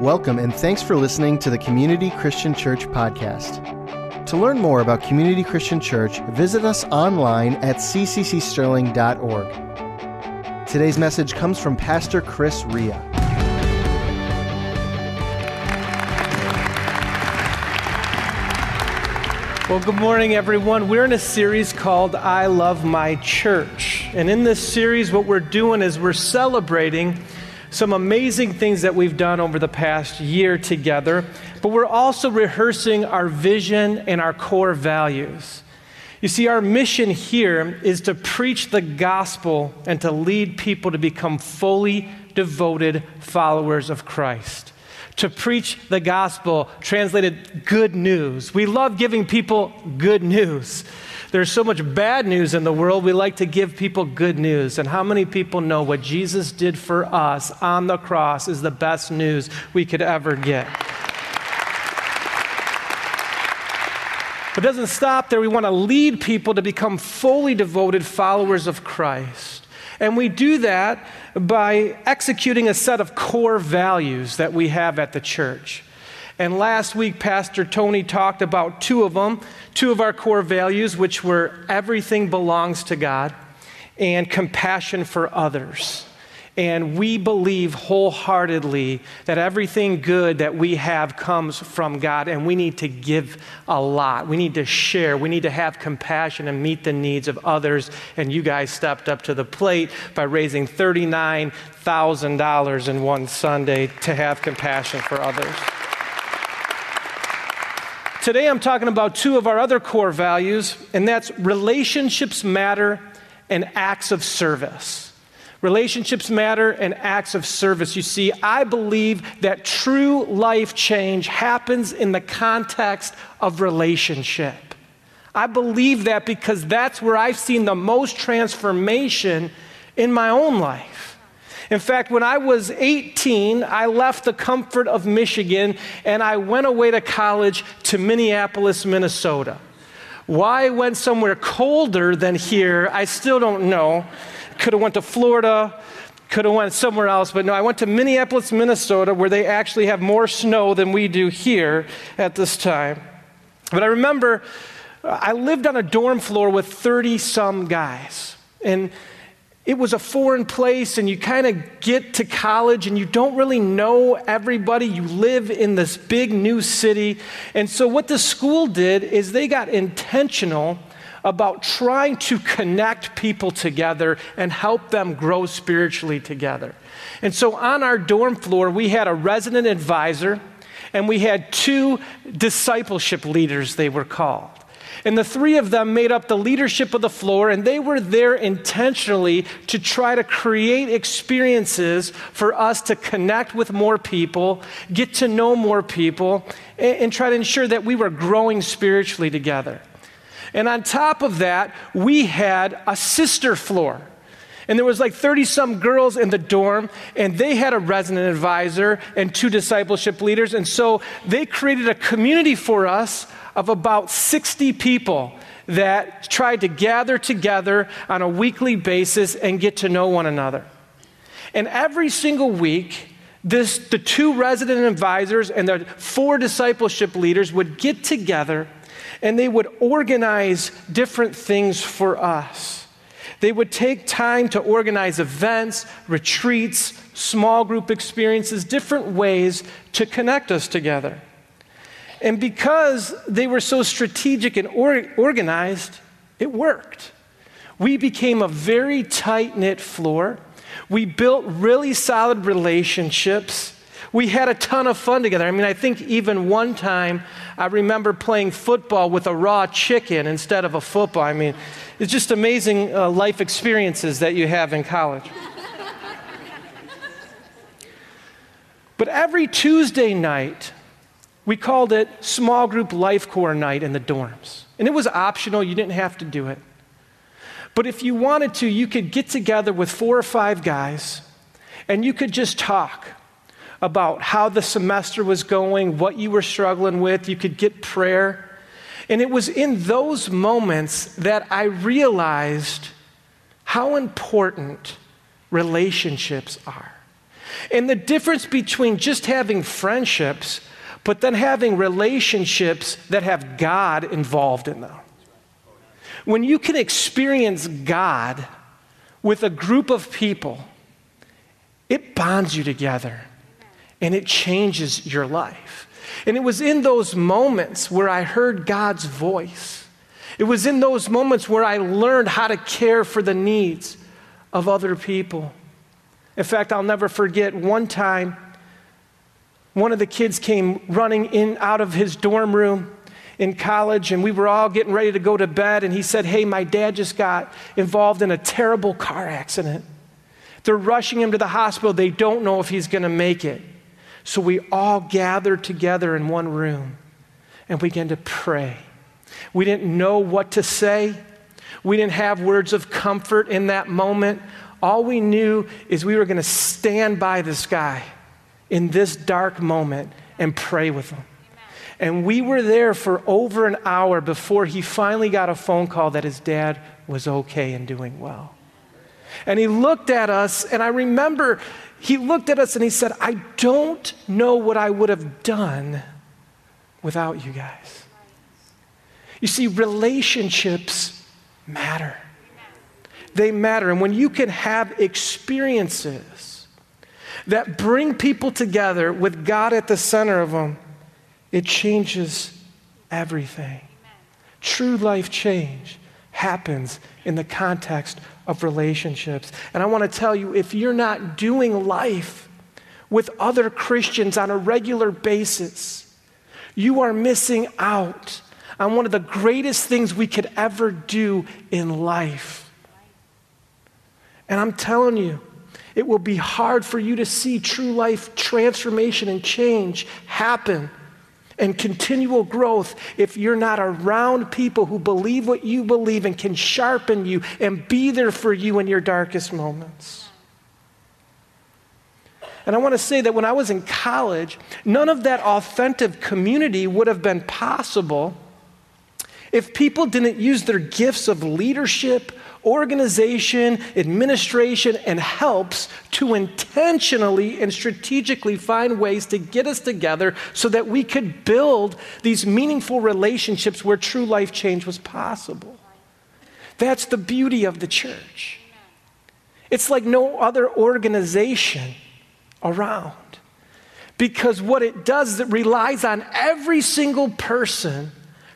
Welcome and thanks for listening to the Community Christian Church podcast. To learn more about Community Christian Church, visit us online at cccsterling.org. Today's message comes from Pastor Chris Ria. Well, good morning, everyone. We're in a series called I Love My Church. And in this series, what we're doing is we're celebrating some amazing things that we've done over the past year together, but we're also rehearsing our vision and our core values. You see, our mission here is to preach the gospel and to lead people to become fully devoted followers of Christ. To preach the gospel, translated good news. We love giving people good news. There's so much bad news in the world, we like to give people good news. And how many people know what Jesus did for us on the cross is the best news we could ever get? But it doesn't stop there. We want to lead people to become fully devoted followers of Christ. And we do that by executing a set of core values that we have at the church. And last week, Pastor Tony talked about two of them, two of our core values, which were everything belongs to God and compassion for others. And we believe wholeheartedly that everything good that we have comes from God, and we need to give a lot. We need to share. We need to have compassion and meet the needs of others. And you guys stepped up to the plate by raising $39,000 in one Sunday to have compassion for others. Today I'm talking about two of our other core values, and that's relationships matter and acts of service. Relationships matter and acts of service. You see, I believe that true life change happens in the context of relationship. I believe that because that's where I've seen the most transformation in my own life. In fact, when I was 18, I left the comfort of Michigan and I went away to college to Minneapolis, Minnesota. Why I went somewhere colder than here, I still don't know. Could have went to Florida, could have went somewhere else, but no, I went to Minneapolis, Minnesota, where they actually have more snow than we do here at this time. But I remember I lived on a dorm floor with 30 some guys. And it was a foreign place, and you kind of get to college and you don't really know everybody. You live in this big new city. And so, what the school did is they got intentional about trying to connect people together and help them grow spiritually together. And so, on our dorm floor, we had a resident advisor and we had two discipleship leaders, they were called. And the three of them made up the leadership of the floor, and they were there intentionally to try to create experiences for us to connect with more people, get to know more people, and, and try to ensure that we were growing spiritually together. And on top of that, we had a sister floor. And there was like 30 some girls in the dorm, and they had a resident advisor and two discipleship leaders. And so they created a community for us of about 60 people that tried to gather together on a weekly basis and get to know one another. And every single week, this, the two resident advisors and the four discipleship leaders would get together and they would organize different things for us. They would take time to organize events, retreats, small group experiences, different ways to connect us together. And because they were so strategic and or- organized, it worked. We became a very tight knit floor. We built really solid relationships. We had a ton of fun together. I mean, I think even one time I remember playing football with a raw chicken instead of a football. I mean, it's just amazing uh, life experiences that you have in college. but every Tuesday night, we called it Small Group Life Core Night in the dorms. And it was optional, you didn't have to do it. But if you wanted to, you could get together with four or five guys and you could just talk about how the semester was going, what you were struggling with. You could get prayer. And it was in those moments that I realized how important relationships are. And the difference between just having friendships, but then having relationships that have God involved in them. When you can experience God with a group of people, it bonds you together and it changes your life. And it was in those moments where I heard God's voice. It was in those moments where I learned how to care for the needs of other people. In fact, I'll never forget one time one of the kids came running in out of his dorm room in college and we were all getting ready to go to bed and he said, "Hey, my dad just got involved in a terrible car accident. They're rushing him to the hospital. They don't know if he's going to make it." So we all gathered together in one room and began to pray. We didn't know what to say. We didn't have words of comfort in that moment. All we knew is we were going to stand by this guy in this dark moment and pray with them. And we were there for over an hour before he finally got a phone call that his dad was okay and doing well. And he looked at us, and I remember he looked at us and he said, I don't know what I would have done without you guys. You see, relationships matter they matter. And when you can have experiences that bring people together with God at the center of them, it changes everything. Amen. True life change happens in the context of relationships. And I want to tell you if you're not doing life with other Christians on a regular basis, you are missing out on one of the greatest things we could ever do in life. And I'm telling you, it will be hard for you to see true life transformation and change happen and continual growth if you're not around people who believe what you believe and can sharpen you and be there for you in your darkest moments. And I want to say that when I was in college, none of that authentic community would have been possible if people didn't use their gifts of leadership organization, administration, and helps to intentionally and strategically find ways to get us together so that we could build these meaningful relationships where true life change was possible. That's the beauty of the church. It's like no other organization around. Because what it does is it relies on every single person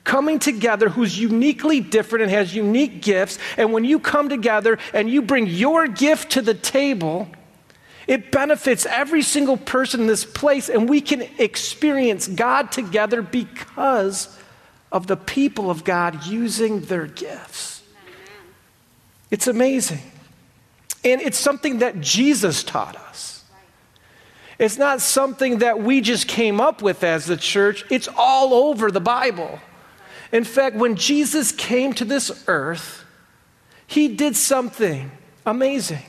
coming together who's uniquely different and has unique gifts. And when you come together and you bring your gift to the table, it benefits every single person in this place, and we can experience God together because of the people of God using their gifts. It's amazing. And it's something that Jesus taught us. It's not something that we just came up with as the church, it's all over the Bible. In fact, when Jesus came to this earth, he did something amazing.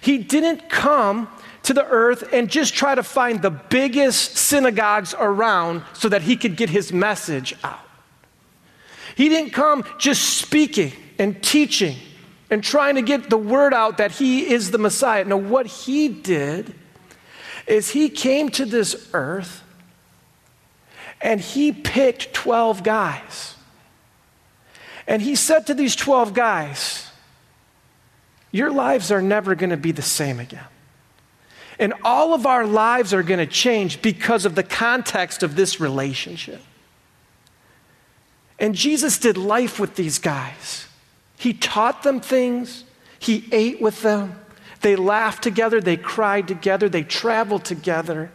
He didn't come to the earth and just try to find the biggest synagogues around so that he could get his message out. He didn't come just speaking and teaching and trying to get the word out that he is the Messiah. No, what he did is he came to this earth and he picked 12 guys. And he said to these 12 guys, Your lives are never going to be the same again. And all of our lives are going to change because of the context of this relationship. And Jesus did life with these guys. He taught them things, He ate with them, they laughed together, they cried together, they traveled together.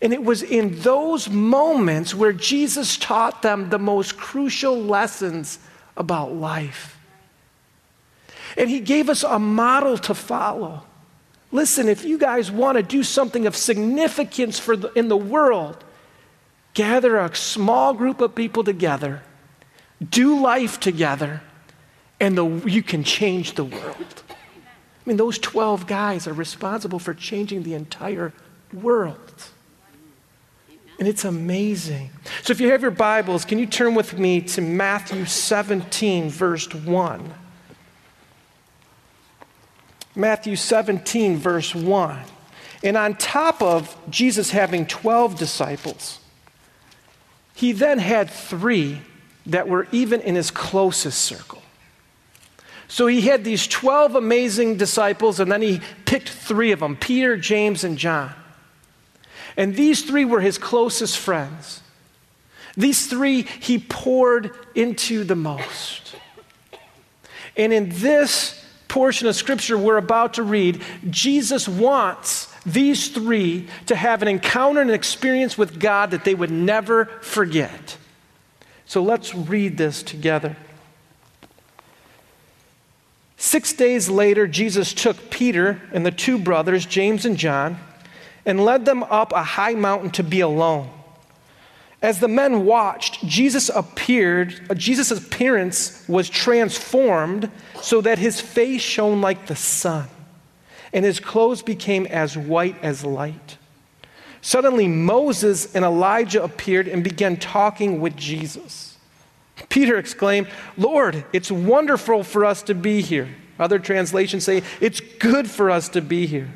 And it was in those moments where Jesus taught them the most crucial lessons about life. And he gave us a model to follow. Listen, if you guys want to do something of significance for the, in the world, gather a small group of people together, do life together, and the, you can change the world. I mean, those 12 guys are responsible for changing the entire world. And it's amazing. So if you have your Bibles, can you turn with me to Matthew 17, verse 1? Matthew 17, verse 1. And on top of Jesus having 12 disciples, he then had three that were even in his closest circle. So he had these 12 amazing disciples, and then he picked three of them Peter, James, and John. And these three were his closest friends. These three he poured into the most. And in this portion of scripture we're about to read, Jesus wants these three to have an encounter and an experience with God that they would never forget. So let's read this together. Six days later, Jesus took Peter and the two brothers, James and John, and led them up a high mountain to be alone. As the men watched, Jesus appeared, uh, Jesus' appearance was transformed so that his face shone like the sun, and his clothes became as white as light. Suddenly, Moses and Elijah appeared and began talking with Jesus. Peter exclaimed, Lord, it's wonderful for us to be here. Other translations say, It's good for us to be here.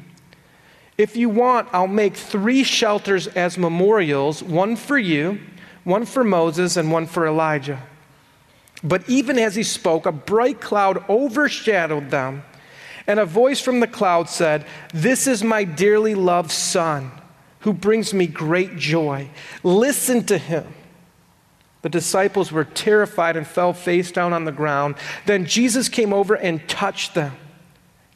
If you want, I'll make three shelters as memorials one for you, one for Moses, and one for Elijah. But even as he spoke, a bright cloud overshadowed them, and a voice from the cloud said, This is my dearly loved Son, who brings me great joy. Listen to him. The disciples were terrified and fell face down on the ground. Then Jesus came over and touched them.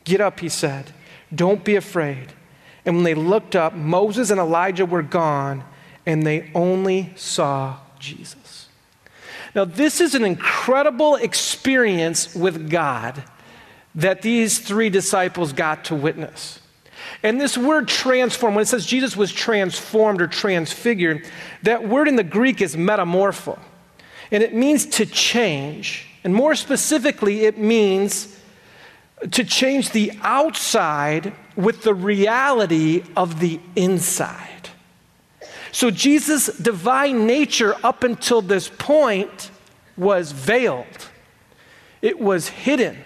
Get up, he said. Don't be afraid. And when they looked up, Moses and Elijah were gone, and they only saw Jesus. Now, this is an incredible experience with God that these three disciples got to witness. And this word transform, when it says Jesus was transformed or transfigured, that word in the Greek is metamorpho. And it means to change. And more specifically, it means to change the outside with the reality of the inside. So Jesus' divine nature up until this point was veiled, it was hidden.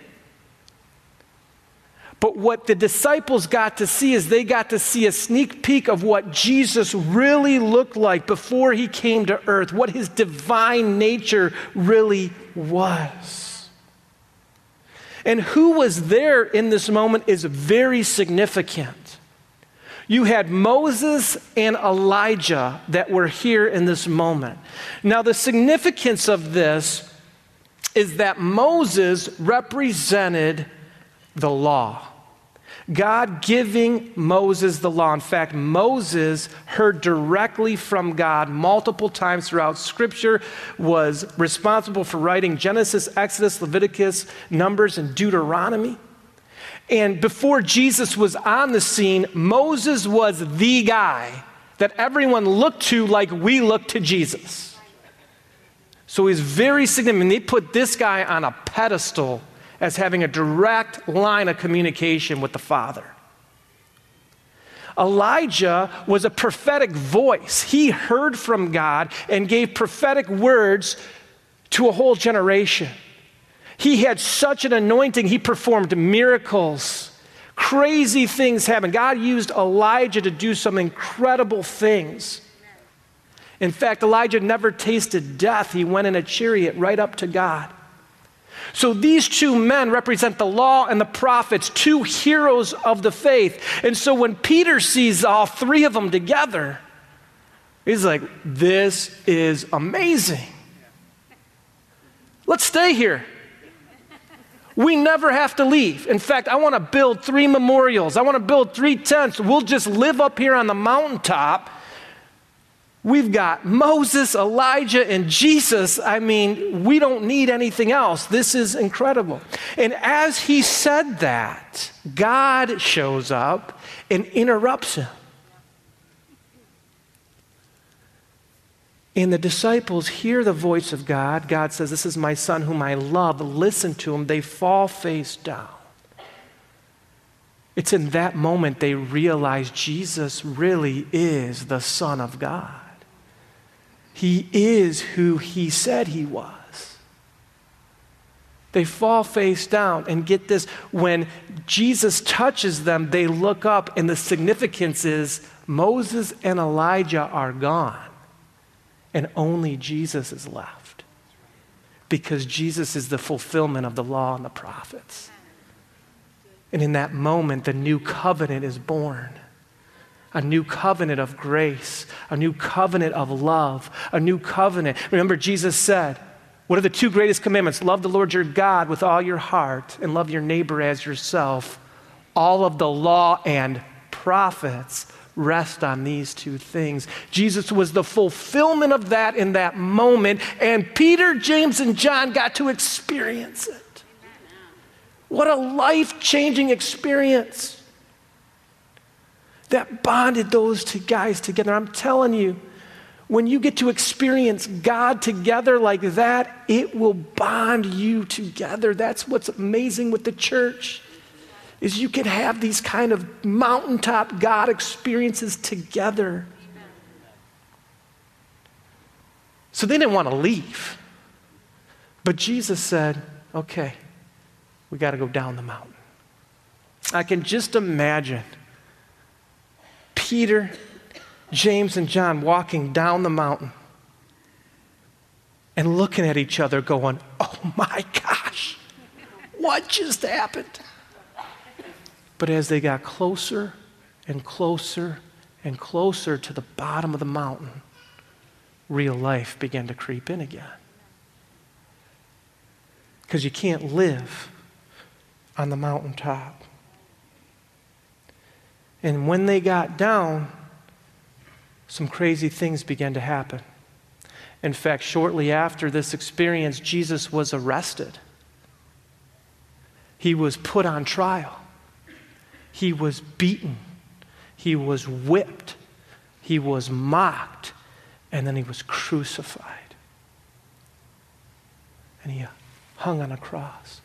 But what the disciples got to see is they got to see a sneak peek of what Jesus really looked like before he came to earth, what his divine nature really was. And who was there in this moment is very significant. You had Moses and Elijah that were here in this moment. Now, the significance of this is that Moses represented the law. God giving Moses the law. In fact, Moses heard directly from God multiple times throughout Scripture, was responsible for writing Genesis, Exodus, Leviticus, Numbers, and Deuteronomy. And before Jesus was on the scene, Moses was the guy that everyone looked to like we look to Jesus. So he's very significant. They put this guy on a pedestal as having a direct line of communication with the Father. Elijah was a prophetic voice. He heard from God and gave prophetic words to a whole generation. He had such an anointing, he performed miracles. Crazy things happened. God used Elijah to do some incredible things. In fact, Elijah never tasted death. He went in a chariot right up to God. So these two men represent the law and the prophets, two heroes of the faith. And so when Peter sees all three of them together, he's like, This is amazing. Let's stay here. We never have to leave. In fact, I want to build three memorials. I want to build three tents. We'll just live up here on the mountaintop We've got Moses, Elijah, and Jesus. I mean, we don't need anything else. This is incredible. And as he said that, God shows up and interrupts him. And the disciples hear the voice of God. God says, This is my son whom I love. Listen to him. They fall face down. It's in that moment they realize Jesus really is the Son of God. He is who he said he was. They fall face down. And get this when Jesus touches them, they look up, and the significance is Moses and Elijah are gone, and only Jesus is left. Because Jesus is the fulfillment of the law and the prophets. And in that moment, the new covenant is born a new covenant of grace, a new covenant of love, a new covenant. Remember, Jesus said, What are the two greatest commandments? Love the Lord your God with all your heart and love your neighbor as yourself. All of the law and prophets rest on these two things. Jesus was the fulfillment of that in that moment, and Peter, James, and John got to experience it. What a life changing experience that bonded those two guys together. I'm telling you, when you get to experience God together like that, it will bond you together. That's what's amazing with the church is you can have these kind of mountaintop God experiences together. So they didn't want to leave. But Jesus said, okay, we got to go down the mountain. I can just imagine Peter, James, and John walking down the mountain and looking at each other, going, Oh my gosh, what just happened? But as they got closer and closer and closer to the bottom of the mountain, real life began to creep in again. Because you can't live on the mountaintop. And when they got down, some crazy things began to happen. In fact, shortly after this experience, Jesus was arrested. He was put on trial. He was beaten. He was whipped. He was mocked. And then he was crucified. And he hung on a cross.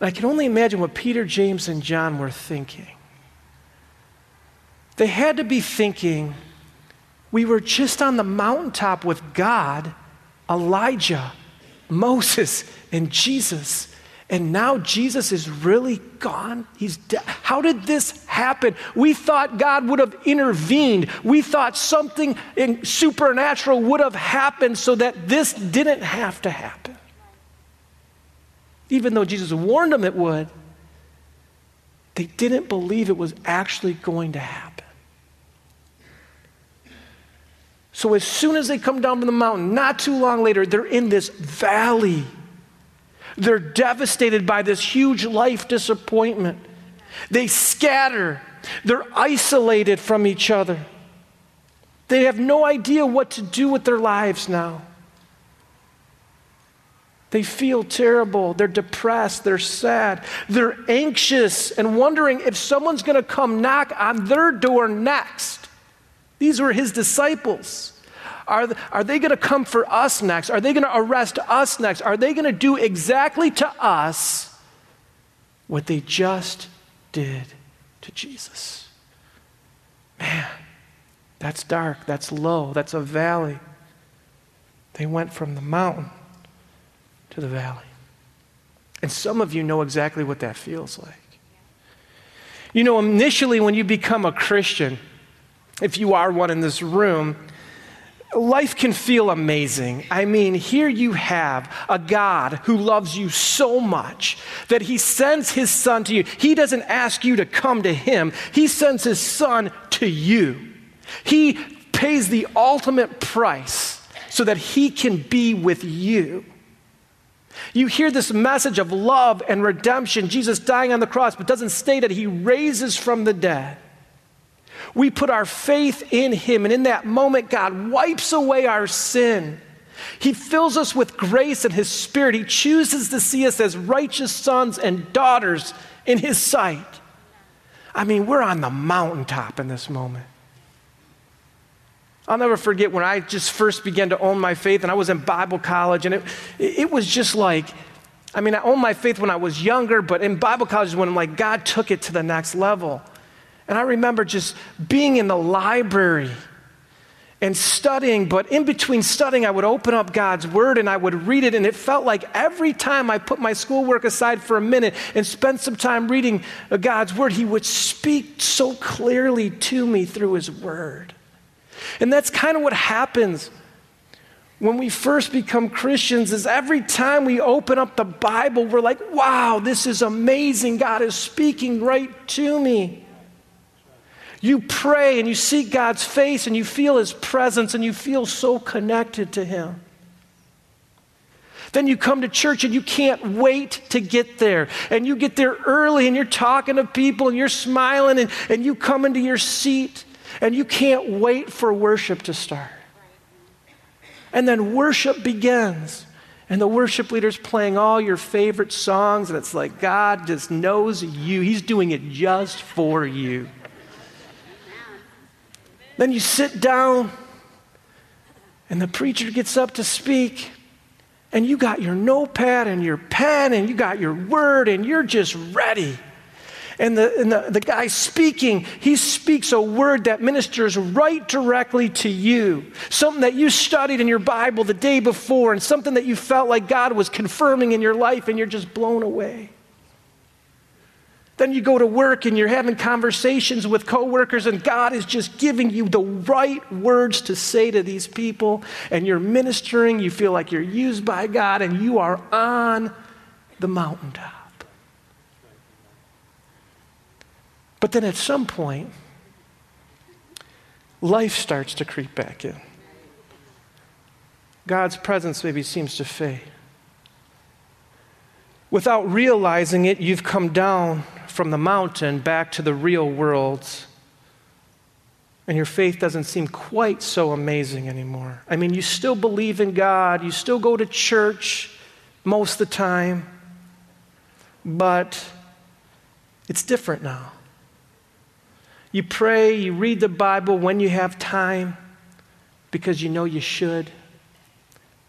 I can only imagine what Peter, James, and John were thinking. They had to be thinking, we were just on the mountaintop with God, Elijah, Moses, and Jesus. And now Jesus is really gone. He's dead. How did this happen? We thought God would have intervened. We thought something supernatural would have happened so that this didn't have to happen even though Jesus warned them it would, they didn't believe it was actually going to happen. So, as soon as they come down from the mountain, not too long later, they're in this valley. They're devastated by this huge life disappointment. They scatter, they're isolated from each other. They have no idea what to do with their lives now. They feel terrible. They're depressed. They're sad. They're anxious and wondering if someone's going to come knock on their door next. These were his disciples. Are, are they going to come for us next? Are they going to arrest us next? Are they going to do exactly to us what they just did to Jesus? Man, that's dark. That's low. That's a valley. They went from the mountain the valley. And some of you know exactly what that feels like. You know, initially, when you become a Christian, if you are one in this room, life can feel amazing. I mean, here you have a God who loves you so much that he sends his son to you. He doesn't ask you to come to him, he sends his son to you. He pays the ultimate price so that he can be with you. You hear this message of love and redemption, Jesus dying on the cross, but doesn't state that he raises from the dead. We put our faith in him, and in that moment, God wipes away our sin. He fills us with grace and his spirit. He chooses to see us as righteous sons and daughters in his sight. I mean, we're on the mountaintop in this moment. I'll never forget when I just first began to own my faith, and I was in Bible college, and it, it was just like, I mean, I owned my faith when I was younger, but in Bible college, when I'm like God took it to the next level. And I remember just being in the library and studying, but in between studying, I would open up God's Word and I would read it. And it felt like every time I put my schoolwork aside for a minute and spent some time reading God's Word, He would speak so clearly to me through His Word. And that's kind of what happens when we first become Christians is every time we open up the Bible, we're like, wow, this is amazing. God is speaking right to me. You pray and you seek God's face and you feel His presence and you feel so connected to Him. Then you come to church and you can't wait to get there. And you get there early and you're talking to people and you're smiling and, and you come into your seat and you can't wait for worship to start. And then worship begins. And the worship leader's playing all your favorite songs, and it's like God just knows you. He's doing it just for you. Then you sit down, and the preacher gets up to speak, and you got your notepad and your pen, and you got your word, and you're just ready. And the, and the, the guy speaking, he speaks a word that ministers right directly to you. Something that you studied in your Bible the day before, and something that you felt like God was confirming in your life, and you're just blown away. Then you go to work and you're having conversations with coworkers, and God is just giving you the right words to say to these people, and you're ministering. You feel like you're used by God, and you are on the mountaintop. But then at some point, life starts to creep back in. God's presence maybe seems to fade. Without realizing it, you've come down from the mountain back to the real world, and your faith doesn't seem quite so amazing anymore. I mean, you still believe in God, you still go to church most of the time, but it's different now. You pray, you read the Bible when you have time because you know you should.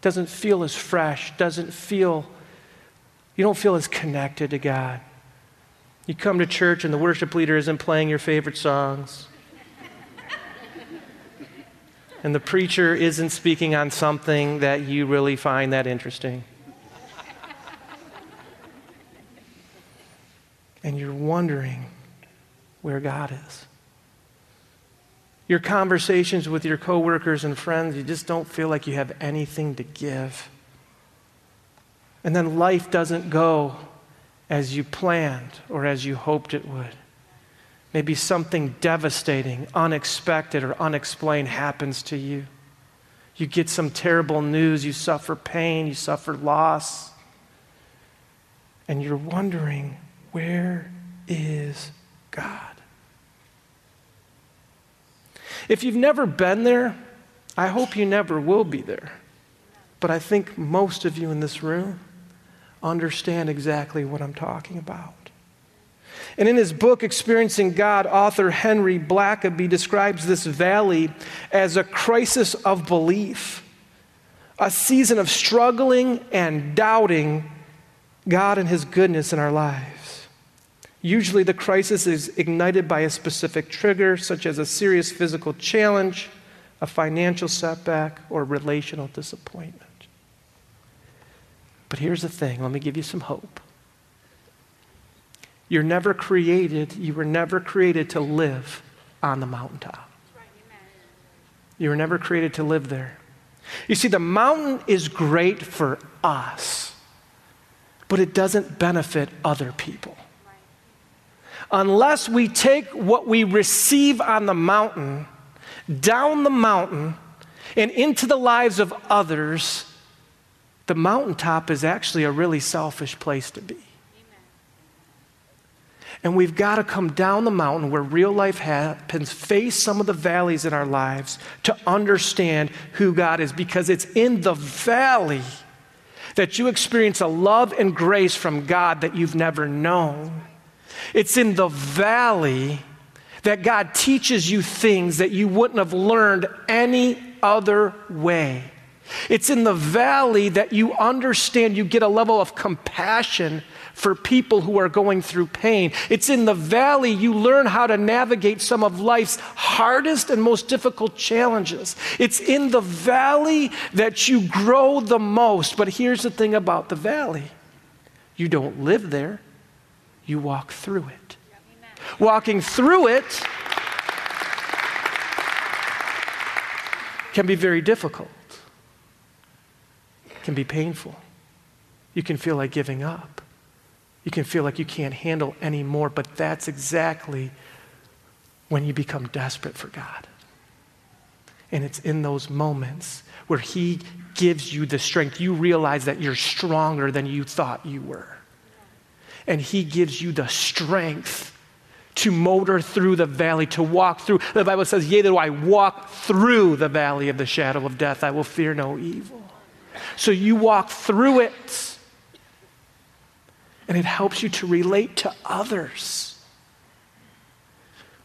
Doesn't feel as fresh, doesn't feel, you don't feel as connected to God. You come to church and the worship leader isn't playing your favorite songs. and the preacher isn't speaking on something that you really find that interesting. and you're wondering where God is. Your conversations with your coworkers and friends, you just don't feel like you have anything to give. And then life doesn't go as you planned or as you hoped it would. Maybe something devastating, unexpected, or unexplained happens to you. You get some terrible news, you suffer pain, you suffer loss, and you're wondering, where is God? If you've never been there, I hope you never will be there. But I think most of you in this room, understand exactly what I'm talking about. And in his book, Experiencing God, author Henry Blackaby describes this valley as a crisis of belief, a season of struggling and doubting God and his goodness in our lives. Usually, the crisis is ignited by a specific trigger, such as a serious physical challenge, a financial setback, or relational disappointment. But here's the thing let me give you some hope. You're never created, you were never created to live on the mountaintop. You were never created to live there. You see, the mountain is great for us, but it doesn't benefit other people. Unless we take what we receive on the mountain down the mountain and into the lives of others, the mountaintop is actually a really selfish place to be. And we've got to come down the mountain where real life happens, face some of the valleys in our lives to understand who God is, because it's in the valley that you experience a love and grace from God that you've never known. It's in the valley that God teaches you things that you wouldn't have learned any other way. It's in the valley that you understand, you get a level of compassion for people who are going through pain. It's in the valley you learn how to navigate some of life's hardest and most difficult challenges. It's in the valley that you grow the most. But here's the thing about the valley you don't live there, you walk through it. Walking through it can be very difficult, can be painful. You can feel like giving up. You can feel like you can't handle anymore, but that's exactly when you become desperate for God. And it's in those moments where He gives you the strength. You realize that you're stronger than you thought you were. And He gives you the strength to motor through the valley, to walk through. The Bible says, Yea, though I walk through the valley of the shadow of death, I will fear no evil. So you walk through it and it helps you to relate to others.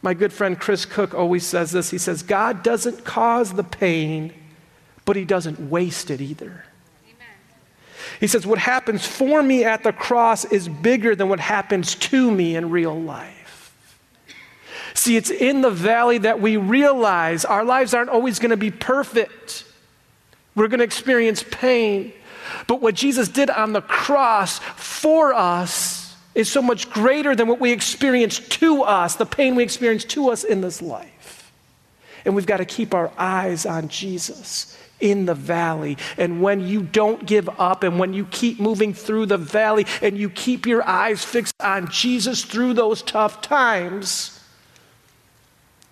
My good friend Chris Cook always says this. He says, God doesn't cause the pain, but He doesn't waste it either. He says, What happens for me at the cross is bigger than what happens to me in real life. See, it's in the valley that we realize our lives aren't always going to be perfect. We're going to experience pain. But what Jesus did on the cross for us is so much greater than what we experience to us, the pain we experience to us in this life. And we've got to keep our eyes on Jesus in the valley. And when you don't give up and when you keep moving through the valley and you keep your eyes fixed on Jesus through those tough times,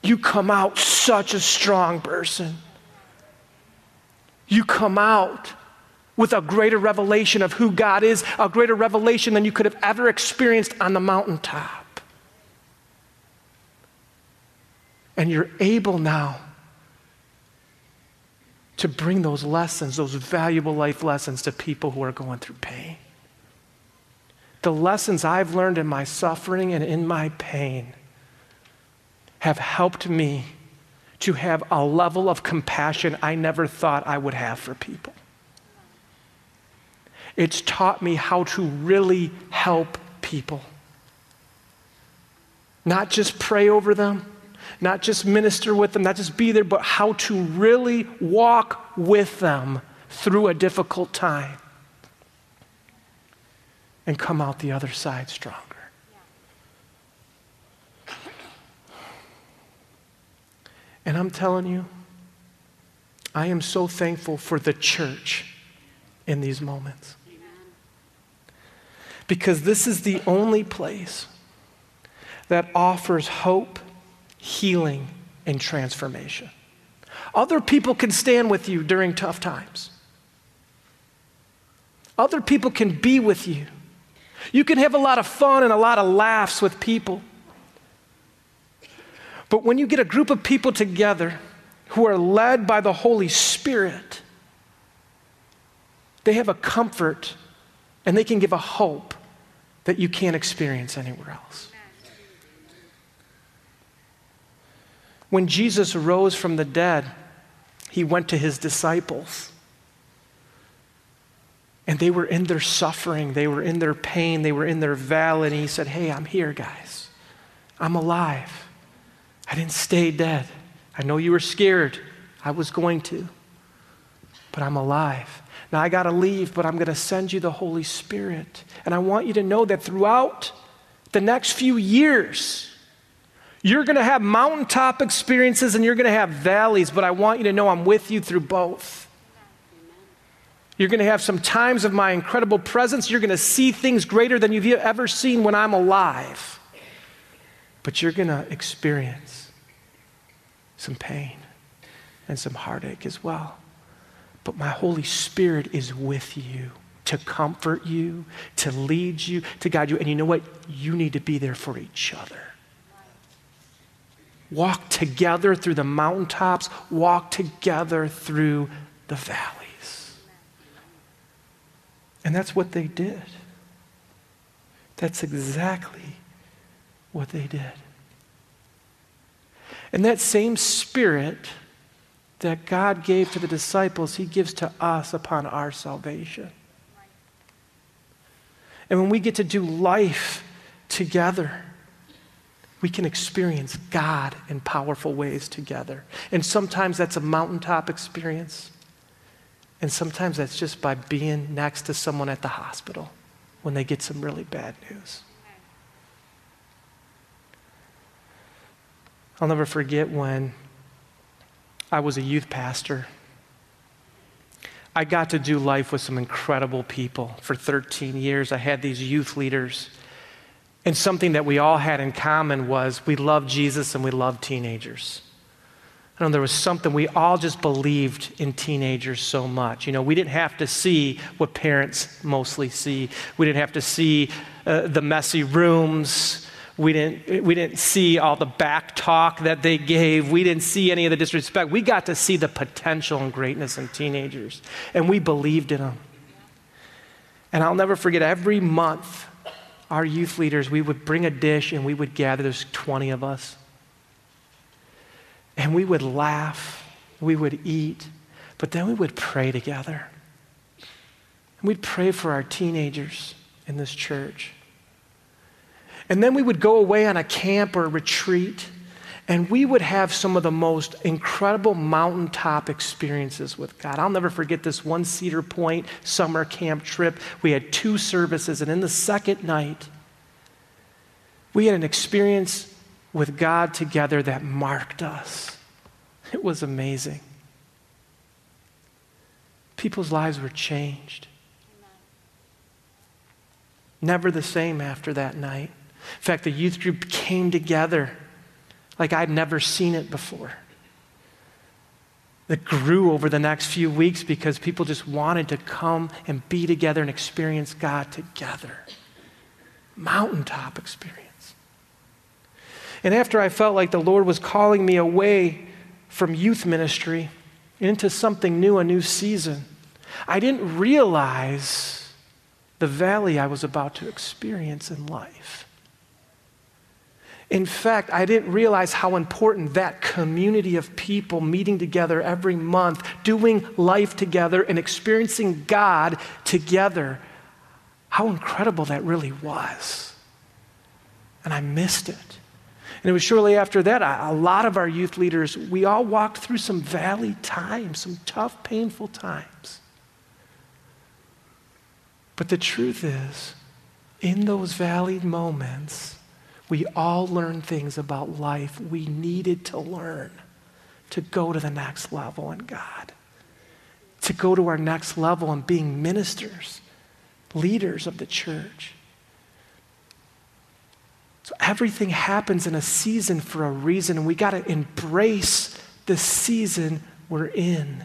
you come out such a strong person. You come out with a greater revelation of who God is, a greater revelation than you could have ever experienced on the mountaintop. And you're able now to bring those lessons, those valuable life lessons, to people who are going through pain. The lessons I've learned in my suffering and in my pain have helped me to have a level of compassion I never thought I would have for people. It's taught me how to really help people. Not just pray over them, not just minister with them, not just be there, but how to really walk with them through a difficult time and come out the other side stronger. And I'm telling you, I am so thankful for the church in these moments because this is the only place that offers hope, healing, and transformation. Other people can stand with you during tough times. Other people can be with you. You can have a lot of fun and a lot of laughs with people. But when you get a group of people together who are led by the Holy Spirit, they have a comfort and they can give a hope that you can't experience anywhere else. When Jesus rose from the dead, he went to his disciples. And they were in their suffering, they were in their pain, they were in their valley. And he said, Hey, I'm here, guys. I'm alive. I didn't stay dead. I know you were scared. I was going to. But I'm alive. Now I got to leave, but I'm going to send you the Holy Spirit. And I want you to know that throughout the next few years, you're going to have mountaintop experiences and you're going to have valleys, but I want you to know I'm with you through both. You're going to have some times of my incredible presence. You're going to see things greater than you've ever seen when I'm alive. But you're going to experience some pain and some heartache as well but my Holy Spirit is with you to comfort you, to lead you, to guide you. And you know what? You need to be there for each other. Walk together through the mountaintops, walk together through the valleys. And that's what they did. That's exactly what they did. And that same spirit that God gave to the disciples, He gives to us upon our salvation. And when we get to do life together, we can experience God in powerful ways together. And sometimes that's a mountaintop experience. And sometimes that's just by being next to someone at the hospital when they get some really bad news. I'll never forget when I was a youth pastor. I got to do life with some incredible people for 13 years. I had these youth leaders. And something that we all had in common was we loved Jesus and we loved teenagers. I know there was something we all just believed in teenagers so much. You know, we didn't have to see what parents mostly see. We didn't have to see uh, the messy rooms. We didn't, we didn't see all the back talk that they gave. We didn't see any of the disrespect. We got to see the potential and greatness in teenagers, and we believed in them. And I'll never forget every month, our youth leaders, we would bring a dish and we would gather, there's 20 of us and we would laugh, we would eat, but then we would pray together. And we'd pray for our teenagers in this church. And then we would go away on a camp or a retreat, and we would have some of the most incredible mountaintop experiences with God. I'll never forget this one Cedar Point summer camp trip. We had two services, and in the second night, we had an experience with God together that marked us. It was amazing. People's lives were changed. Never the same after that night. In fact, the youth group came together like I'd never seen it before. That grew over the next few weeks because people just wanted to come and be together and experience God together. Mountaintop experience. And after I felt like the Lord was calling me away from youth ministry into something new, a new season, I didn't realize the valley I was about to experience in life. In fact, I didn't realize how important that community of people meeting together every month, doing life together, and experiencing God together, how incredible that really was. And I missed it. And it was shortly after that, a lot of our youth leaders, we all walked through some valley times, some tough, painful times. But the truth is, in those valley moments, we all learned things about life we needed to learn to go to the next level in God, to go to our next level in being ministers, leaders of the church. So everything happens in a season for a reason, and we got to embrace the season we're in.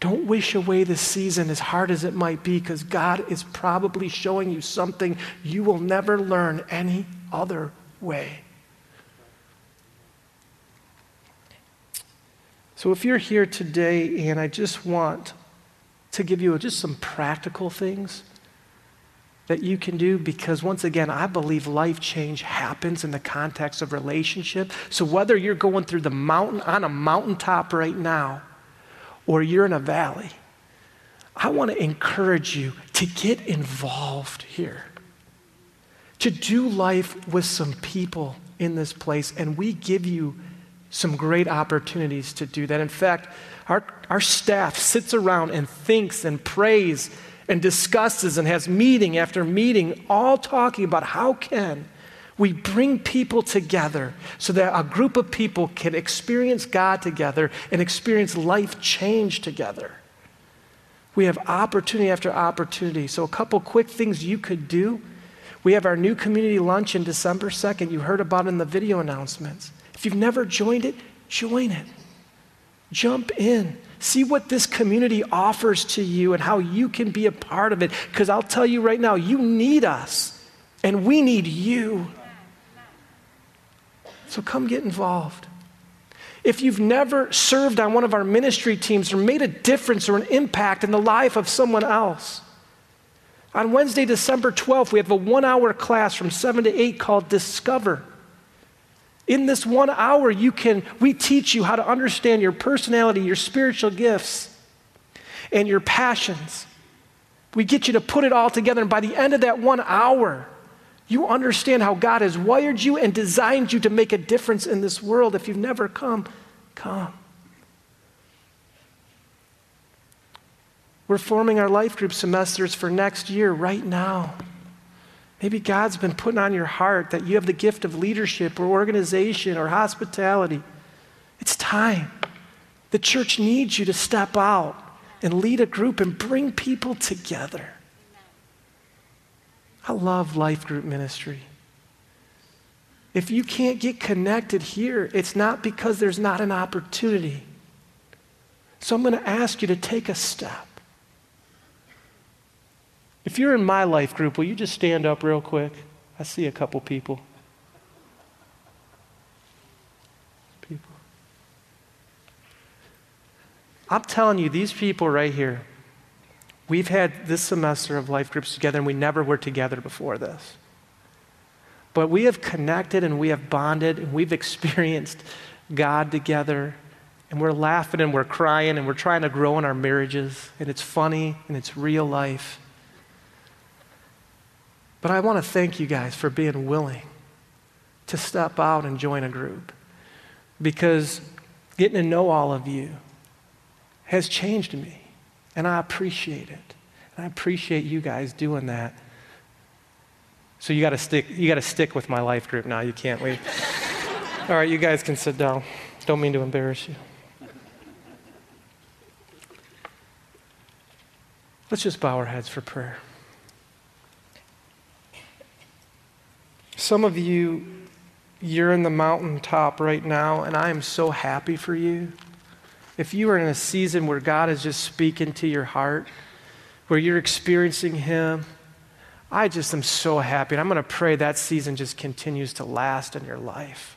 Don't wish away the season as hard as it might be, because God is probably showing you something you will never learn any other way. So, if you're here today, and I just want to give you just some practical things that you can do because, once again, I believe life change happens in the context of relationship. So, whether you're going through the mountain, on a mountaintop right now, or you're in a valley, I want to encourage you to get involved here, to do life with some people in this place, and we give you some great opportunities to do that. In fact, our, our staff sits around and thinks and prays and discusses and has meeting after meeting, all talking about how can we bring people together so that a group of people can experience God together and experience life change together. We have opportunity after opportunity. So, a couple quick things you could do. We have our new community lunch in December 2nd. You heard about in the video announcements. If you've never joined it, join it. Jump in. See what this community offers to you and how you can be a part of it. Because I'll tell you right now, you need us, and we need you. So come get involved. If you've never served on one of our ministry teams or made a difference or an impact in the life of someone else, on Wednesday, December 12th, we have a one hour class from 7 to 8 called Discover. In this one hour, you can, we teach you how to understand your personality, your spiritual gifts, and your passions. We get you to put it all together, and by the end of that one hour, you understand how God has wired you and designed you to make a difference in this world. If you've never come, come. We're forming our life group semesters for next year right now. Maybe God's been putting on your heart that you have the gift of leadership or organization or hospitality. It's time. The church needs you to step out and lead a group and bring people together. I love life group ministry. If you can't get connected here, it's not because there's not an opportunity. So I'm going to ask you to take a step. If you're in my life group, will you just stand up real quick? I see a couple people. People. I'm telling you, these people right here, We've had this semester of life groups together, and we never were together before this. But we have connected and we have bonded and we've experienced God together. And we're laughing and we're crying and we're trying to grow in our marriages. And it's funny and it's real life. But I want to thank you guys for being willing to step out and join a group. Because getting to know all of you has changed me. And I appreciate it. And I appreciate you guys doing that. So you got to stick you got to stick with my life group now. You can't leave. All right, you guys can sit down. Don't mean to embarrass you. Let's just bow our heads for prayer. Some of you, you're in the mountaintop right now, and I am so happy for you if you are in a season where God is just speaking to your heart, where you're experiencing Him, I just am so happy. And I'm going to pray that season just continues to last in your life.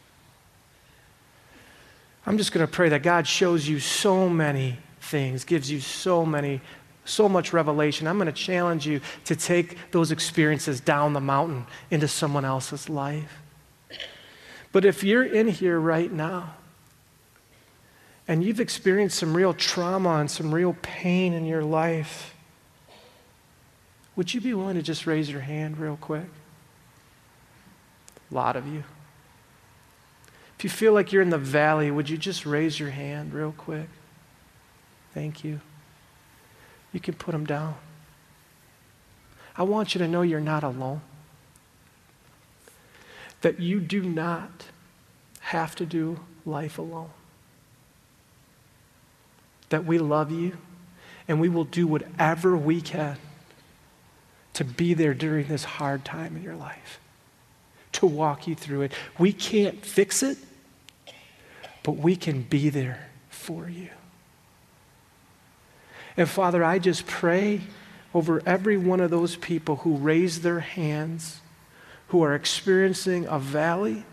I'm just going to pray that God shows you so many things, gives you so many, so much revelation. I'm going to challenge you to take those experiences down the mountain into someone else's life. But if you're in here right now, and you've experienced some real trauma and some real pain in your life, would you be willing to just raise your hand real quick? A lot of you. If you feel like you're in the valley, would you just raise your hand real quick? Thank you. You can put them down. I want you to know you're not alone. That you do not have to do life alone that we love you and we will do whatever we can to be there during this hard time in your life, to walk you through it. We can't fix it, but we can be there for you. And Father, I just pray over every one of those people who raise their hands, who are experiencing a valley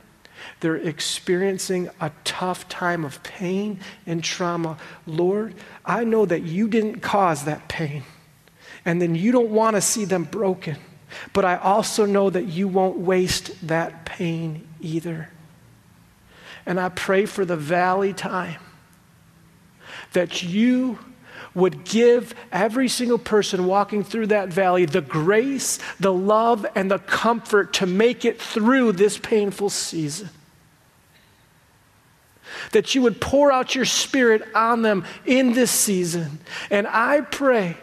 they're experiencing a tough time of pain and trauma. Lord, I know that you didn't cause that pain, and then you don't want to see them broken. But I also know that you won't waste that pain either. And I pray for the valley time that you would give every single person walking through that valley the grace, the love, and the comfort to make it through this painful season. That you would pour out your spirit on them in this season. And I pray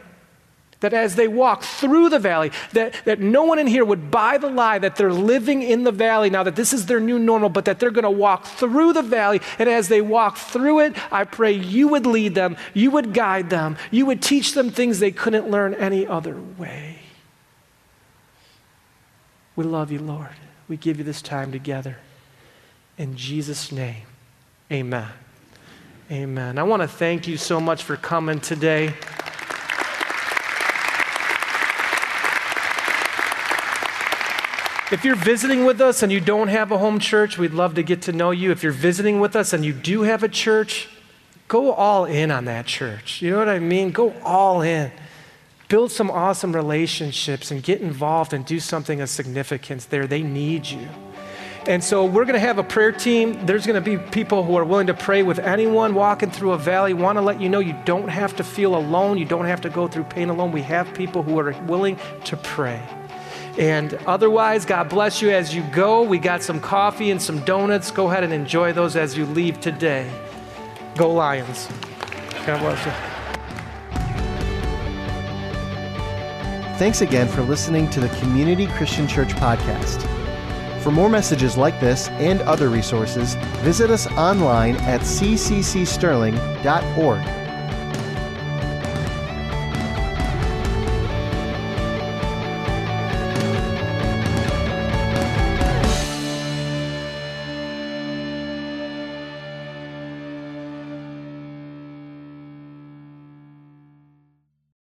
that as they walk through the valley, that, that no one in here would buy the lie that they're living in the valley now, that this is their new normal, but that they're going to walk through the valley. And as they walk through it, I pray you would lead them, you would guide them, you would teach them things they couldn't learn any other way. We love you, Lord. We give you this time together. In Jesus' name, amen. Amen. I want to thank you so much for coming today. If you're visiting with us and you don't have a home church, we'd love to get to know you. If you're visiting with us and you do have a church, go all in on that church. You know what I mean? Go all in. Build some awesome relationships and get involved and do something of significance there. They need you. And so we're going to have a prayer team. There's going to be people who are willing to pray with anyone walking through a valley. Want to let you know you don't have to feel alone. You don't have to go through pain alone. We have people who are willing to pray. And otherwise, God bless you as you go. We got some coffee and some donuts. Go ahead and enjoy those as you leave today. Go Lions. God bless you. Thanks again for listening to the Community Christian Church podcast. For more messages like this and other resources, visit us online at cccsterling.org.